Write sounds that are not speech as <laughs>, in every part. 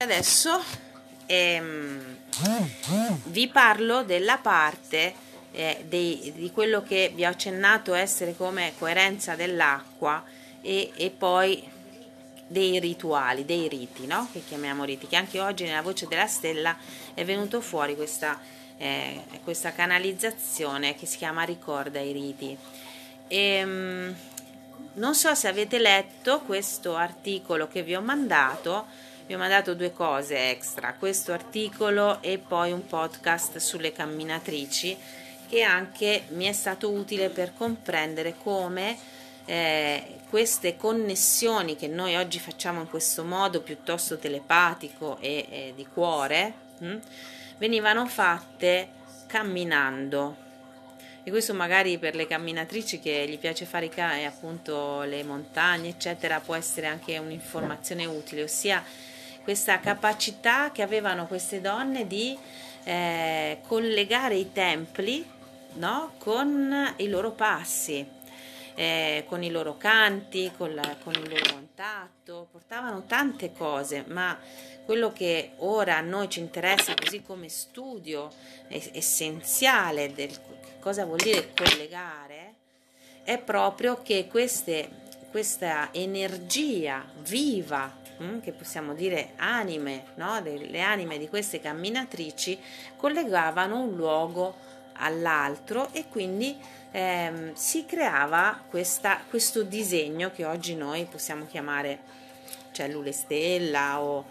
Adesso ehm, vi parlo della parte eh, dei, di quello che vi ho accennato essere come coerenza dell'acqua e, e poi dei rituali, dei riti, no? che chiamiamo riti, che anche oggi nella voce della stella è venuto fuori questa, eh, questa canalizzazione che si chiama Ricorda i riti. E, ehm, non so se avete letto questo articolo che vi ho mandato vi ho mandato due cose extra, questo articolo e poi un podcast sulle camminatrici che anche mi è stato utile per comprendere come eh, queste connessioni che noi oggi facciamo in questo modo piuttosto telepatico e, e di cuore mh, hm, venivano fatte camminando. E questo magari per le camminatrici che gli piace fare appunto le montagne eccetera può essere anche un'informazione utile ossia questa capacità che avevano queste donne di eh, collegare i templi no? con i loro passi, eh, con i loro canti, con, la, con, il loro contatto, portavano tante cose, ma quello che ora a noi ci interessa così come studio essenziale del cosa vuol dire collegare è proprio che queste, questa energia viva Mm, che possiamo dire anime, no? le anime di queste camminatrici collegavano un luogo all'altro e quindi ehm, si creava questa, questo disegno che oggi noi possiamo chiamare cellule stella o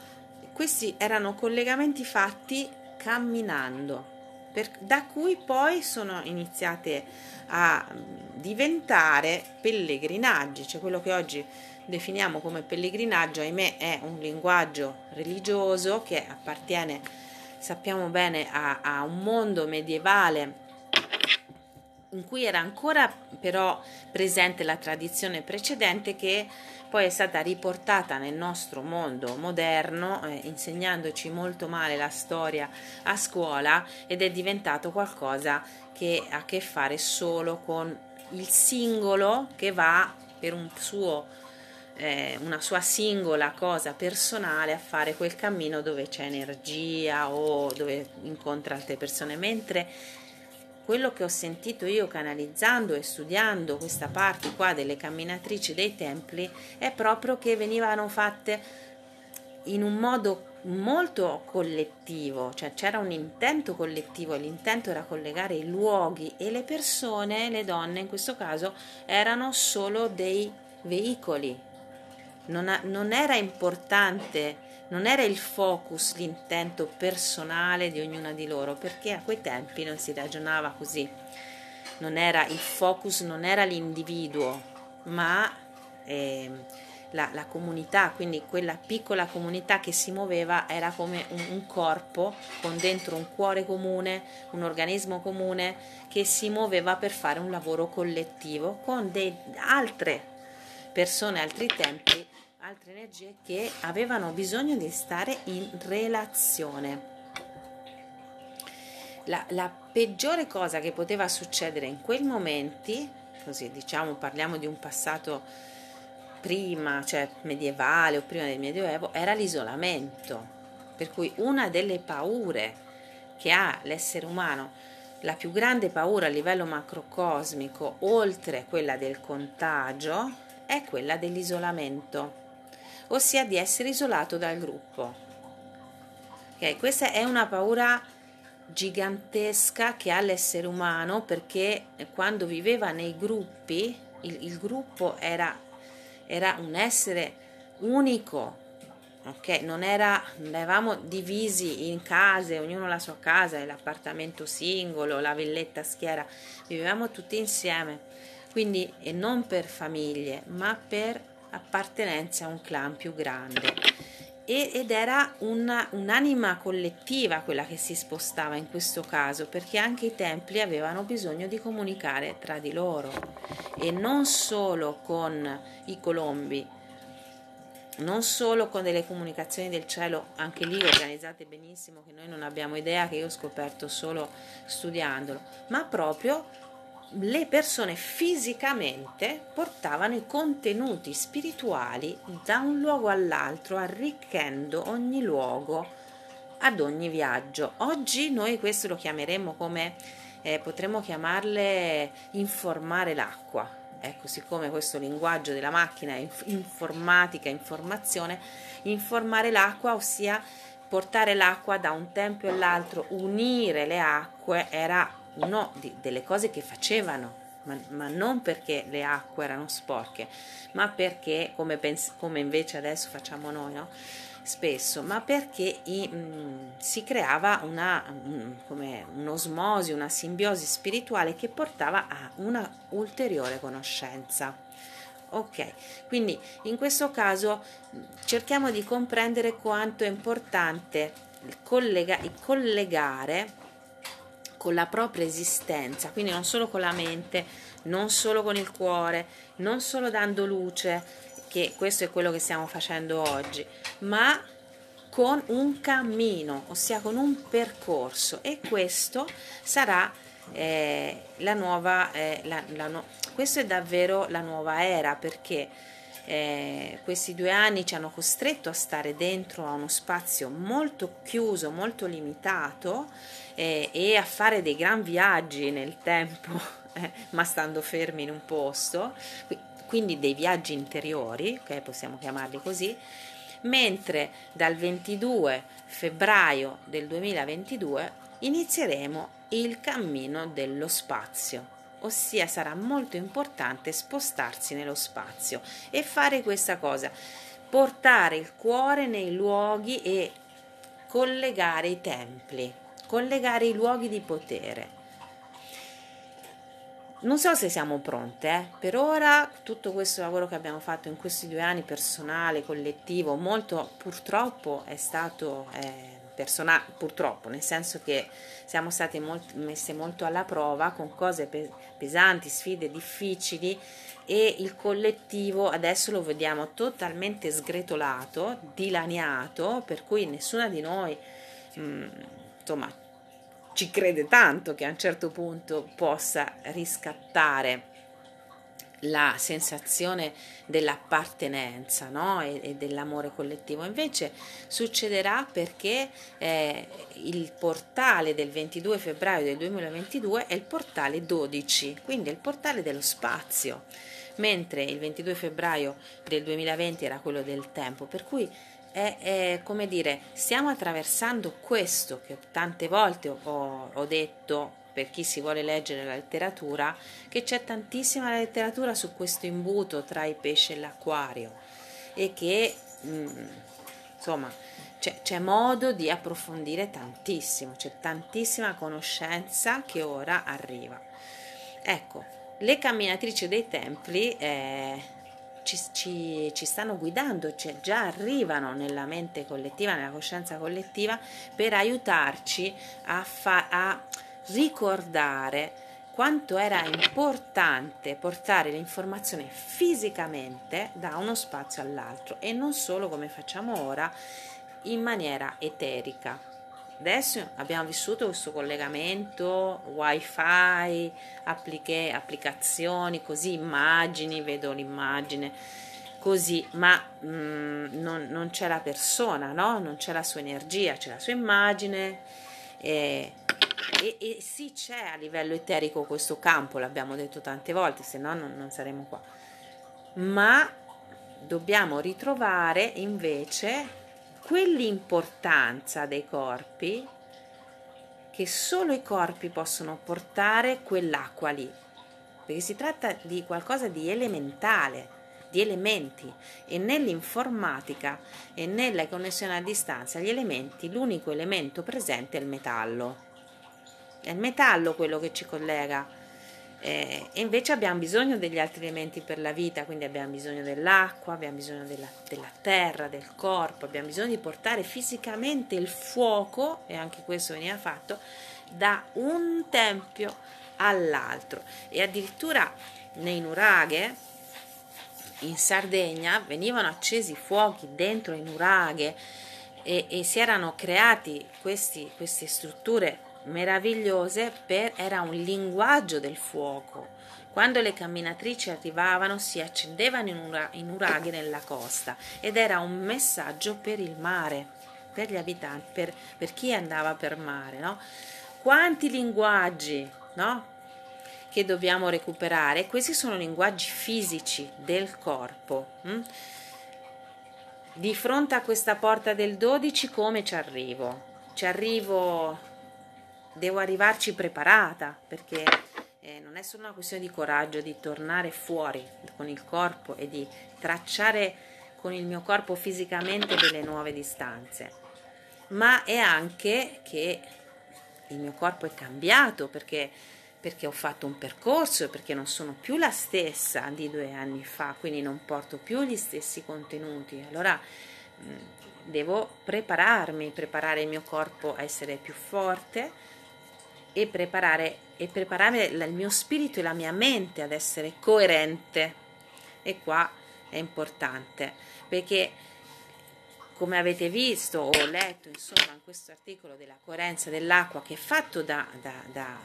questi erano collegamenti fatti camminando per, da cui poi sono iniziate a diventare pellegrinaggi, cioè quello che oggi definiamo come pellegrinaggio, ahimè è un linguaggio religioso che appartiene, sappiamo bene, a, a un mondo medievale in cui era ancora però presente la tradizione precedente che poi è stata riportata nel nostro mondo moderno, eh, insegnandoci molto male la storia a scuola ed è diventato qualcosa che ha a che fare solo con il singolo che va per un suo eh, una sua singola cosa personale a fare quel cammino dove c'è energia o dove incontra altre persone, mentre quello che ho sentito io canalizzando e studiando questa parte qua delle camminatrici dei templi è proprio che venivano fatte in un modo molto collettivo, cioè c'era un intento collettivo e l'intento era collegare i luoghi e le persone, le donne in questo caso, erano solo dei veicoli non, ha, non era importante, non era il focus, l'intento personale di ognuna di loro, perché a quei tempi non si ragionava così. Non era il focus, non era l'individuo, ma eh, la, la, comunità, quindi quella piccola comunità che si muoveva era come un, un, corpo con dentro un cuore comune, un organismo comune che si muoveva per fare un lavoro collettivo con de, altre persone, altri tempi altre energie che avevano bisogno di stare in relazione. La, la, peggiore cosa che poteva succedere in quei momenti, così diciamo parliamo di un passato prima, cioè medievale o prima del medioevo, era l'isolamento. Per cui una delle paure che ha l'essere umano, la più grande paura a livello macrocosmico, oltre quella del contagio, è quella dell'isolamento ossia di essere isolato dal gruppo. Okay, questa è una paura gigantesca che ha l'essere umano perché quando viveva nei gruppi, il, il gruppo era, era, un essere unico, ok? Non, era, non eravamo divisi in case, ognuno la sua casa, l'appartamento singolo, la villetta schiera, vivevamo tutti insieme, quindi e non per famiglie, ma per appartenenza a un clan più grande. Ed era una, un'anima collettiva quella che si spostava in questo caso perché anche i templi avevano bisogno di comunicare tra di loro. E non solo con i colombi non solo con delle comunicazioni del cielo anche lì organizzate benissimo che noi non abbiamo idea che io ho scoperto solo studiandolo ma proprio le persone fisicamente portavano i contenuti spirituali da un luogo all'altro, arricchendo ogni luogo ad ogni viaggio. Oggi noi questo lo chiameremo come eh, potremmo chiamarle informare l'acqua. Ecco, siccome questo linguaggio della macchina è informatica, informazione, informare l'acqua, ossia portare l'acqua da un tempio all'altro, unire le acque, era una delle cose che facevano, ma, ma, non perché le acque erano sporche, ma perché, come, pens- come invece adesso facciamo noi, no? spesso, ma perché i, mh, si creava una, um, come un'osmosi, una simbiosi spirituale che portava a una ulteriore conoscenza. Ok, quindi in questo caso cerchiamo di comprendere quanto è importante collega- collegare con la propria esistenza, quindi non solo con la mente, non solo con il cuore, non solo dando luce, che questo è quello che stiamo facendo oggi, ma con un cammino, ossia con un percorso. E questo sarà eh, la nuova, eh, la, la no, questo è davvero la nuova era perché eh, questi due anni ci hanno costretto a stare dentro a uno spazio molto chiuso, molto limitato eh, e a fare dei gran viaggi nel tempo, <laughs> eh, ma stando fermi in un posto, quindi dei viaggi interiori, okay, possiamo chiamarli così, mentre dal 22 febbraio del 2022 inizieremo il cammino dello spazio ossia sarà molto importante spostarsi nello spazio e fare questa cosa, portare il cuore nei luoghi e collegare i templi, collegare i luoghi di potere. Non so se siamo pronte, eh? per ora tutto questo lavoro che abbiamo fatto in questi due anni, personale, collettivo, molto purtroppo è stato eh, personale, purtroppo, nel senso che siamo state molto, messe molto alla prova con cose pe- pesanti, sfide difficili e il collettivo adesso lo vediamo totalmente sgretolato, dilaniato, per cui nessuna di noi mh, mm, insomma ci crede tanto che a un certo punto possa riscattare la sensazione dell'appartenenza no? e, e, dell'amore collettivo. Invece succederà perché eh, il portale del 22 febbraio del 2022 è il portale 12, quindi è il portale dello spazio, mentre il 22 febbraio del 2020 era quello del tempo, per cui è, è, come dire, stiamo attraversando questo che tante volte ho, ho detto per chi si vuole leggere la letteratura, che c'è tantissima letteratura su questo imbuto tra i pesci e l'acquario e che mh, mm, insomma c'è, c'è, modo di approfondire tantissimo, c'è tantissima conoscenza che ora arriva. Ecco, le camminatrici dei templi eh, ci, ci, ci, stanno guidando, cioè già arrivano nella mente collettiva, nella coscienza collettiva per aiutarci a, fa, a ricordare quanto era importante portare l'informazione fisicamente da uno spazio all'altro e non solo come facciamo ora in maniera eterica. Adesso abbiamo vissuto questo collegamento wifi, appliche, applicazioni, così immagini, vedo l'immagine così, ma mm, non, non, c'è la persona, no? non c'è la sua energia, c'è la sua immagine. E e, e sì c'è a livello eterico questo campo, l'abbiamo detto tante volte, se no non, non saremo qua. Ma dobbiamo ritrovare invece quell'importanza dei corpi che solo i corpi possono portare quell'acqua lì, perché si tratta di qualcosa di elementale, di elementi e nell'informatica e nella connessione a distanza gli elementi, l'unico elemento presente è il metallo è il metallo quello che ci collega. Eh, e invece abbiamo bisogno degli altri elementi per la vita, quindi abbiamo bisogno dell'acqua, abbiamo bisogno della, della, terra, del corpo, abbiamo bisogno di portare fisicamente il fuoco, e anche questo veniva fatto, da un tempio all'altro. E addirittura nei nuraghe, in Sardegna, venivano accesi fuochi dentro i nuraghe e, e si erano creati questi, queste strutture meravigliose per, era un linguaggio del fuoco. Quando le camminatrici arrivavano si accendevano in, ura, in uraghi nella costa ed era un messaggio per il mare, per gli abitanti, per, per chi andava per mare. No? Quanti linguaggi no? Che dobbiamo recuperare? Questi sono linguaggi fisici del corpo. Hm? Di fronte a questa porta del 12 come ci arrivo? Ci arrivo, devo arrivarci preparata perché eh, non è solo una questione di coraggio di tornare fuori con il corpo e di tracciare con il mio corpo fisicamente delle nuove distanze, ma è anche che il mio corpo è cambiato perché, perché ho fatto un percorso perché non sono più la stessa di due anni fa, quindi non porto più gli stessi contenuti. Allora devo prepararmi, preparare il mio corpo a essere più forte e preparare, e preparare il mio spirito e la mia mente ad essere coerente. E qua è importante perché come avete visto o letto insomma in questo articolo della coerenza dell'acqua che è fatto da, da, da,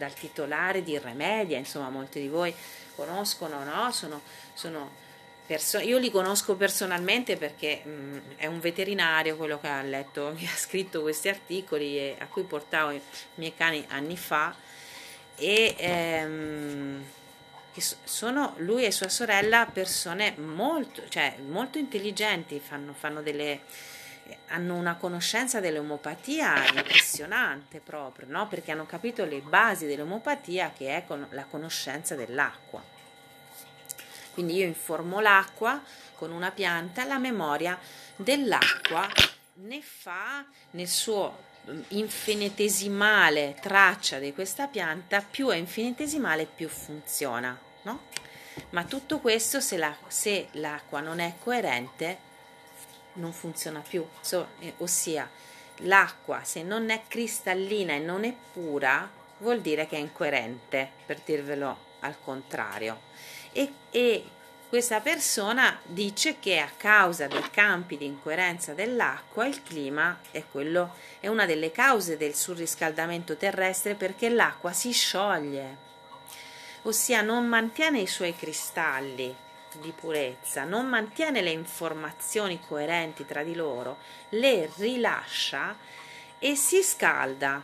dal titolare di Remedia, insomma molti di voi conoscono, no? sono, sono Perso- io li conosco personalmente perché mh, mm, è un veterinario quello che ha letto, <laughs> che ha scritto questi articoli e a cui portavo i miei cani anni fa e ehm, sono lui e sua sorella persone molto, cioè, molto intelligenti, fanno, fanno delle, hanno una conoscenza dell'omopatia impressionante proprio, no? perché hanno capito le basi dell'omopatia che è con la conoscenza dell'acqua. Quindi io informo l'acqua con una pianta, la memoria dell'acqua ne fa nel suo infinitesimale traccia di questa pianta, più è infinitesimale più funziona, no? Ma tutto questo se, la, se l'acqua non è coerente non funziona più, so, eh, ossia l'acqua se non è cristallina e non è pura vuol dire che è incoerente, per dirvelo al contrario. E, e questa persona dice che a causa dei campi di incoerenza dell'acqua il clima è, quello, è una delle cause del surriscaldamento terrestre perché l'acqua si scioglie, ossia non mantiene i suoi cristalli di purezza, non mantiene le informazioni coerenti tra di loro, le rilascia e si scalda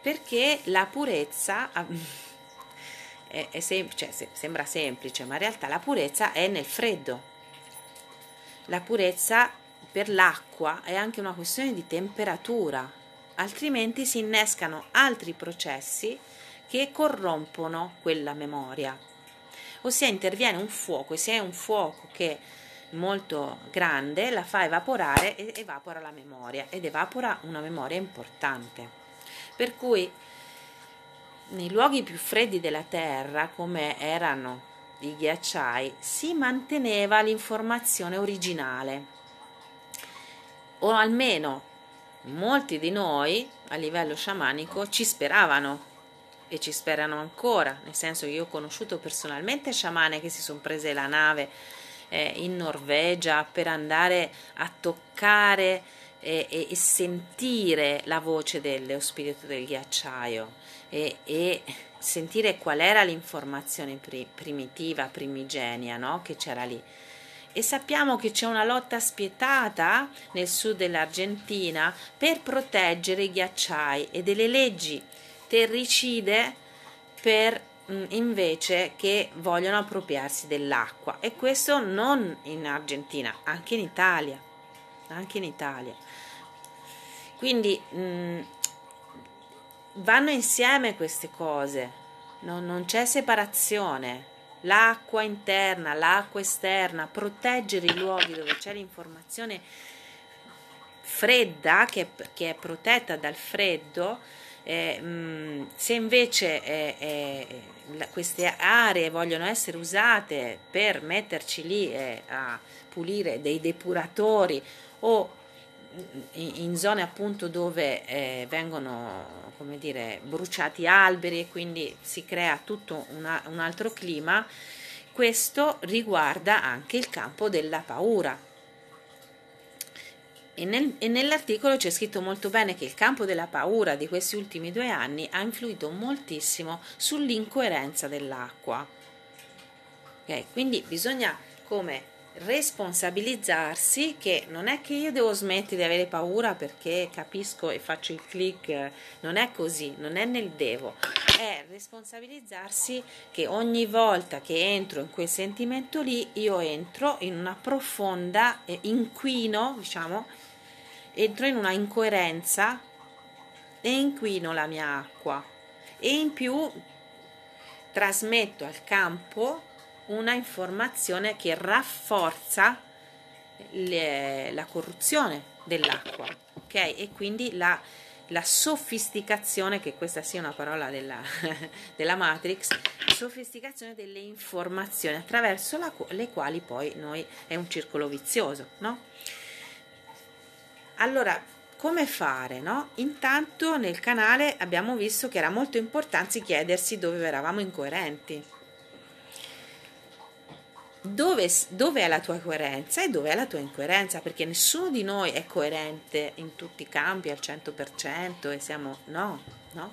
perché la purezza <laughs> è, è sem- cioè, se- sembra semplice, ma in realtà la purezza è nel freddo. La purezza per l'acqua è anche una questione di temperatura, altrimenti si innescano altri processi che corrompono quella memoria. Ossia interviene un fuoco e se è un fuoco che è molto grande la fa evaporare e evapora la memoria ed evapora una memoria importante. Per cui nei luoghi più freddi della Terra, come erano i ghiacciai, si manteneva l'informazione originale. O almeno molti di noi, a livello sciamanico, ci speravano e ci sperano ancora, nel senso che io ho conosciuto personalmente sciamane che si sono prese la nave eh, in Norvegia per andare a toccare e, e, e sentire la voce dello spirito del ghiacciaio e, e sentire qual era l'informazione pri, primitiva, primigenia no? che c'era lì. E sappiamo che c'è una lotta spietata nel sud dell'Argentina per proteggere i ghiacciai e delle leggi terricide per invece che vogliono appropriarsi dell'acqua e questo non in Argentina, anche in Italia, anche in Italia. Quindi mh, vanno insieme queste cose, non, non c'è separazione. L'acqua interna, l'acqua esterna, proteggere i luoghi dove c'è l'informazione fredda, che, che è protetta dal freddo, eh, mh, se invece eh, eh, queste aree vogliono essere usate per metterci lì eh, a pulire dei depuratori o in zone appunto dove eh, vengono come dire, bruciati alberi e quindi si crea tutto una, un altro clima, questo riguarda anche il campo della paura. E, nel, e, nell'articolo c'è scritto molto bene che il campo della paura di questi ultimi due anni ha influito moltissimo sull'incoerenza dell'acqua. Okay? Quindi bisogna come responsabilizzarsi che non è che io devo smettere di avere paura perché capisco e faccio il click, non è così, non è nel devo, è responsabilizzarsi che ogni volta che entro in quel sentimento lì io entro in una profonda inquino, diciamo, entro in una incoerenza e inquino la mia acqua e in più trasmetto al campo una informazione che rafforza le, la corruzione dell'acqua, ok? E quindi la, la, sofisticazione, che questa sia una parola della, <laughs> della Matrix, sofisticazione delle informazioni attraverso la, le quali poi noi è un circolo vizioso, no? Allora, come fare, no? Intanto nel canale abbiamo visto che era molto importante chiedersi dove eravamo incoerenti dove, dove, è la tua coerenza e dove è la tua incoerenza, perché nessuno di noi è coerente in tutti i campi al 100% e siamo no, no?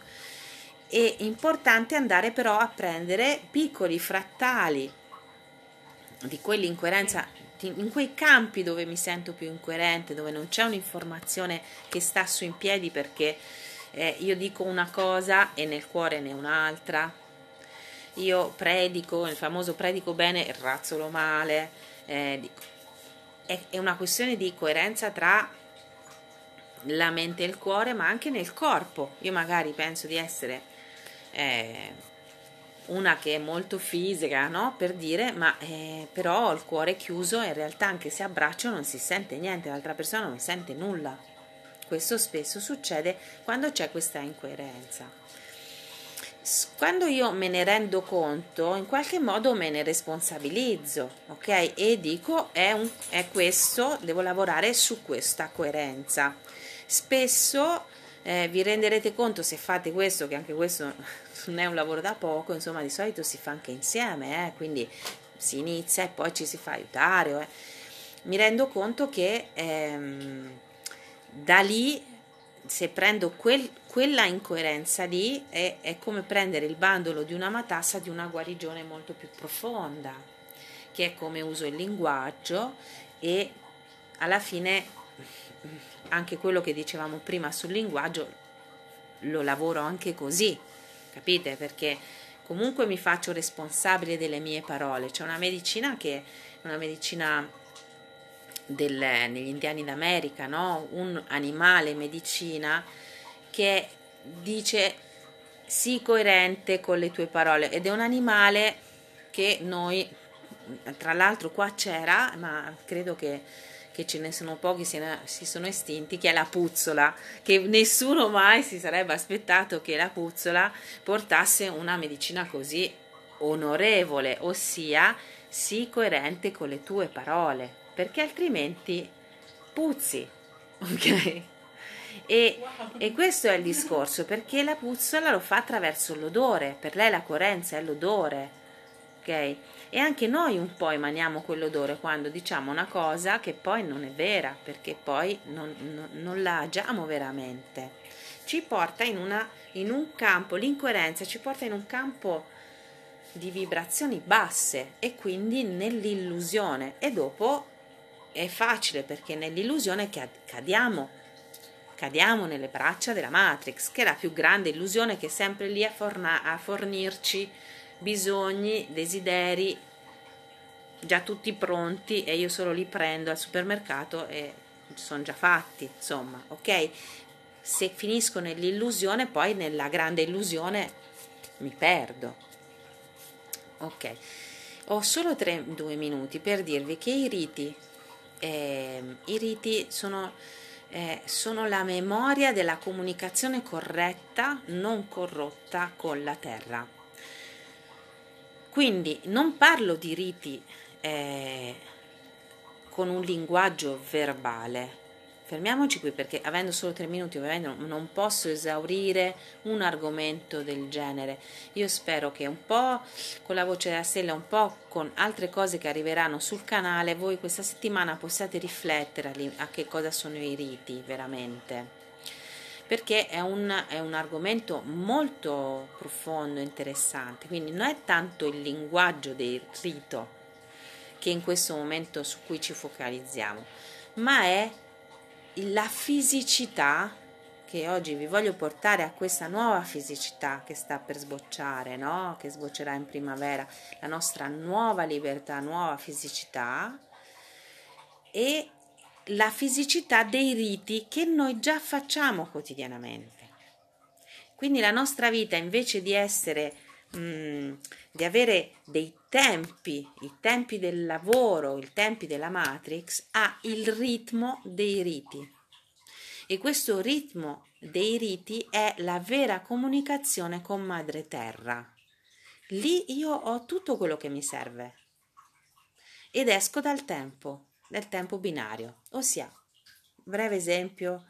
È importante andare però a prendere piccoli frattali di quell'incoerenza, in quei campi dove mi sento più incoerente, dove non c'è un'informazione che sta su in piedi perché eh, io dico una cosa e nel cuore ne un'altra, io predico, il famoso predico bene e razzolo male, eh, è, è una questione di coerenza tra la mente e il cuore, ma anche nel corpo. Io magari penso di essere eh, una che è molto fisica, no? Per dire, ma eh, però il cuore chiuso e in realtà anche se abbraccio non si sente niente, l'altra persona non sente nulla. Questo spesso succede quando c'è questa incoerenza quando io me ne rendo conto, in qualche modo me ne responsabilizzo, ok? E dico è, un, è questo, devo lavorare su questa coerenza. Spesso eh, vi renderete conto se fate questo, che anche questo <laughs> non è un lavoro da poco, insomma di solito si fa anche insieme, eh? quindi si inizia e poi ci si fa aiutare. Eh. Mi rendo conto che ehm, da lì se prendo quel, quella incoerenza lì è, è, come prendere il bandolo di una matassa di una guarigione molto più profonda, che è come uso il linguaggio e alla fine anche quello che dicevamo prima sul linguaggio lo lavoro anche così, capite? Perché comunque mi faccio responsabile delle mie parole. C'è una medicina che è una medicina del, negli indiani d'America, no? un animale medicina che dice sii coerente con le tue parole ed è un animale che noi, tra l'altro qua c'era, ma credo che, che ce ne sono pochi, si, sono estinti, che è la puzzola, che nessuno mai si sarebbe aspettato che la puzzola portasse una medicina così onorevole, ossia sii coerente con le tue parole perché altrimenti puzzi, <laughs> ok? E, e, questo è il discorso, perché la puzzola lo fa attraverso l'odore, per lei la coerenza è l'odore, E anche noi un po' emaniamo quell'odore quando diciamo una cosa che poi non è vera, perché poi non, non, non la agiamo veramente. Ci porta in, una, in un campo, l'incoerenza ci porta in un campo di vibrazioni basse e quindi nell'illusione. E dopo è facile perché nell'illusione cadiamo, cadiamo nelle braccia della Matrix, che è la più grande illusione che è sempre lì a, forna, a fornirci bisogni, desideri già tutti pronti e io solo li prendo al supermercato e sono già fatti, insomma, ok? Se finisco nell'illusione, poi nella grande illusione mi perdo. Ok, ho solo 3-2 minuti per dirvi che i riti eh, i riti sono, eh, sono la memoria della comunicazione corretta, non corrotta con la terra. Quindi non parlo di riti eh, con un linguaggio verbale, fermiamoci qui perché avendo solo tre minuti ovviamente non posso esaurire un argomento del genere. Io spero che un po' con la voce della stella, un po' con altre cose che arriveranno sul canale, voi questa settimana possiate riflettere a che cosa sono i riti veramente. Perché è un, è un argomento molto profondo, interessante. Quindi non è tanto il linguaggio del rito che in questo momento su cui ci focalizziamo, ma è la fisicità che oggi vi voglio portare a questa nuova fisicità che sta per sbocciare, no? che sboccerà in primavera, la nostra nuova libertà, nuova fisicità e la fisicità dei riti che noi già facciamo quotidianamente. Quindi la nostra vita invece di essere mh, mm, di avere dei tempi, i tempi del lavoro, i tempi della Matrix, ha il ritmo dei riti. E questo ritmo dei riti è la vera comunicazione con Madre Terra. Lì io ho tutto quello che mi serve ed esco dal tempo, dal tempo binario, ossia, breve esempio,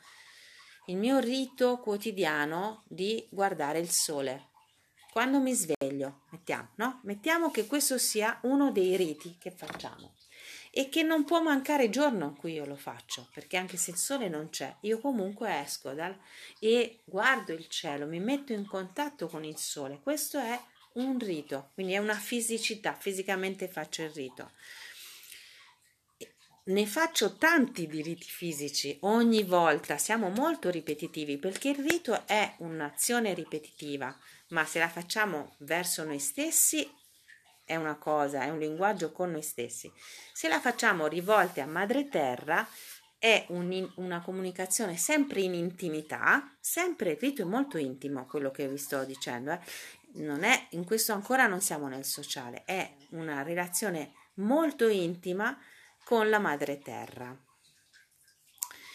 il mio rito quotidiano di guardare il sole quando mi sveglio, mettiamo, no? Mettiamo che questo sia uno dei riti che facciamo e che non può mancare giorno in cui io lo faccio, perché anche se il sole non c'è, io comunque esco dal, e guardo il cielo, mi metto in contatto con il sole. Questo è un rito, quindi è una fisicità, fisicamente faccio il rito. Ne faccio tanti di riti fisici ogni volta, siamo molto ripetitivi perché il rito è un'azione ripetitiva ma se la facciamo verso noi stessi è una cosa, è un linguaggio con noi stessi. Se la facciamo rivolte a madre terra è un, una comunicazione sempre in intimità, sempre il rito è molto intimo, quello che vi sto dicendo, eh. non è, in questo ancora non siamo nel sociale, è una relazione molto intima con la madre terra.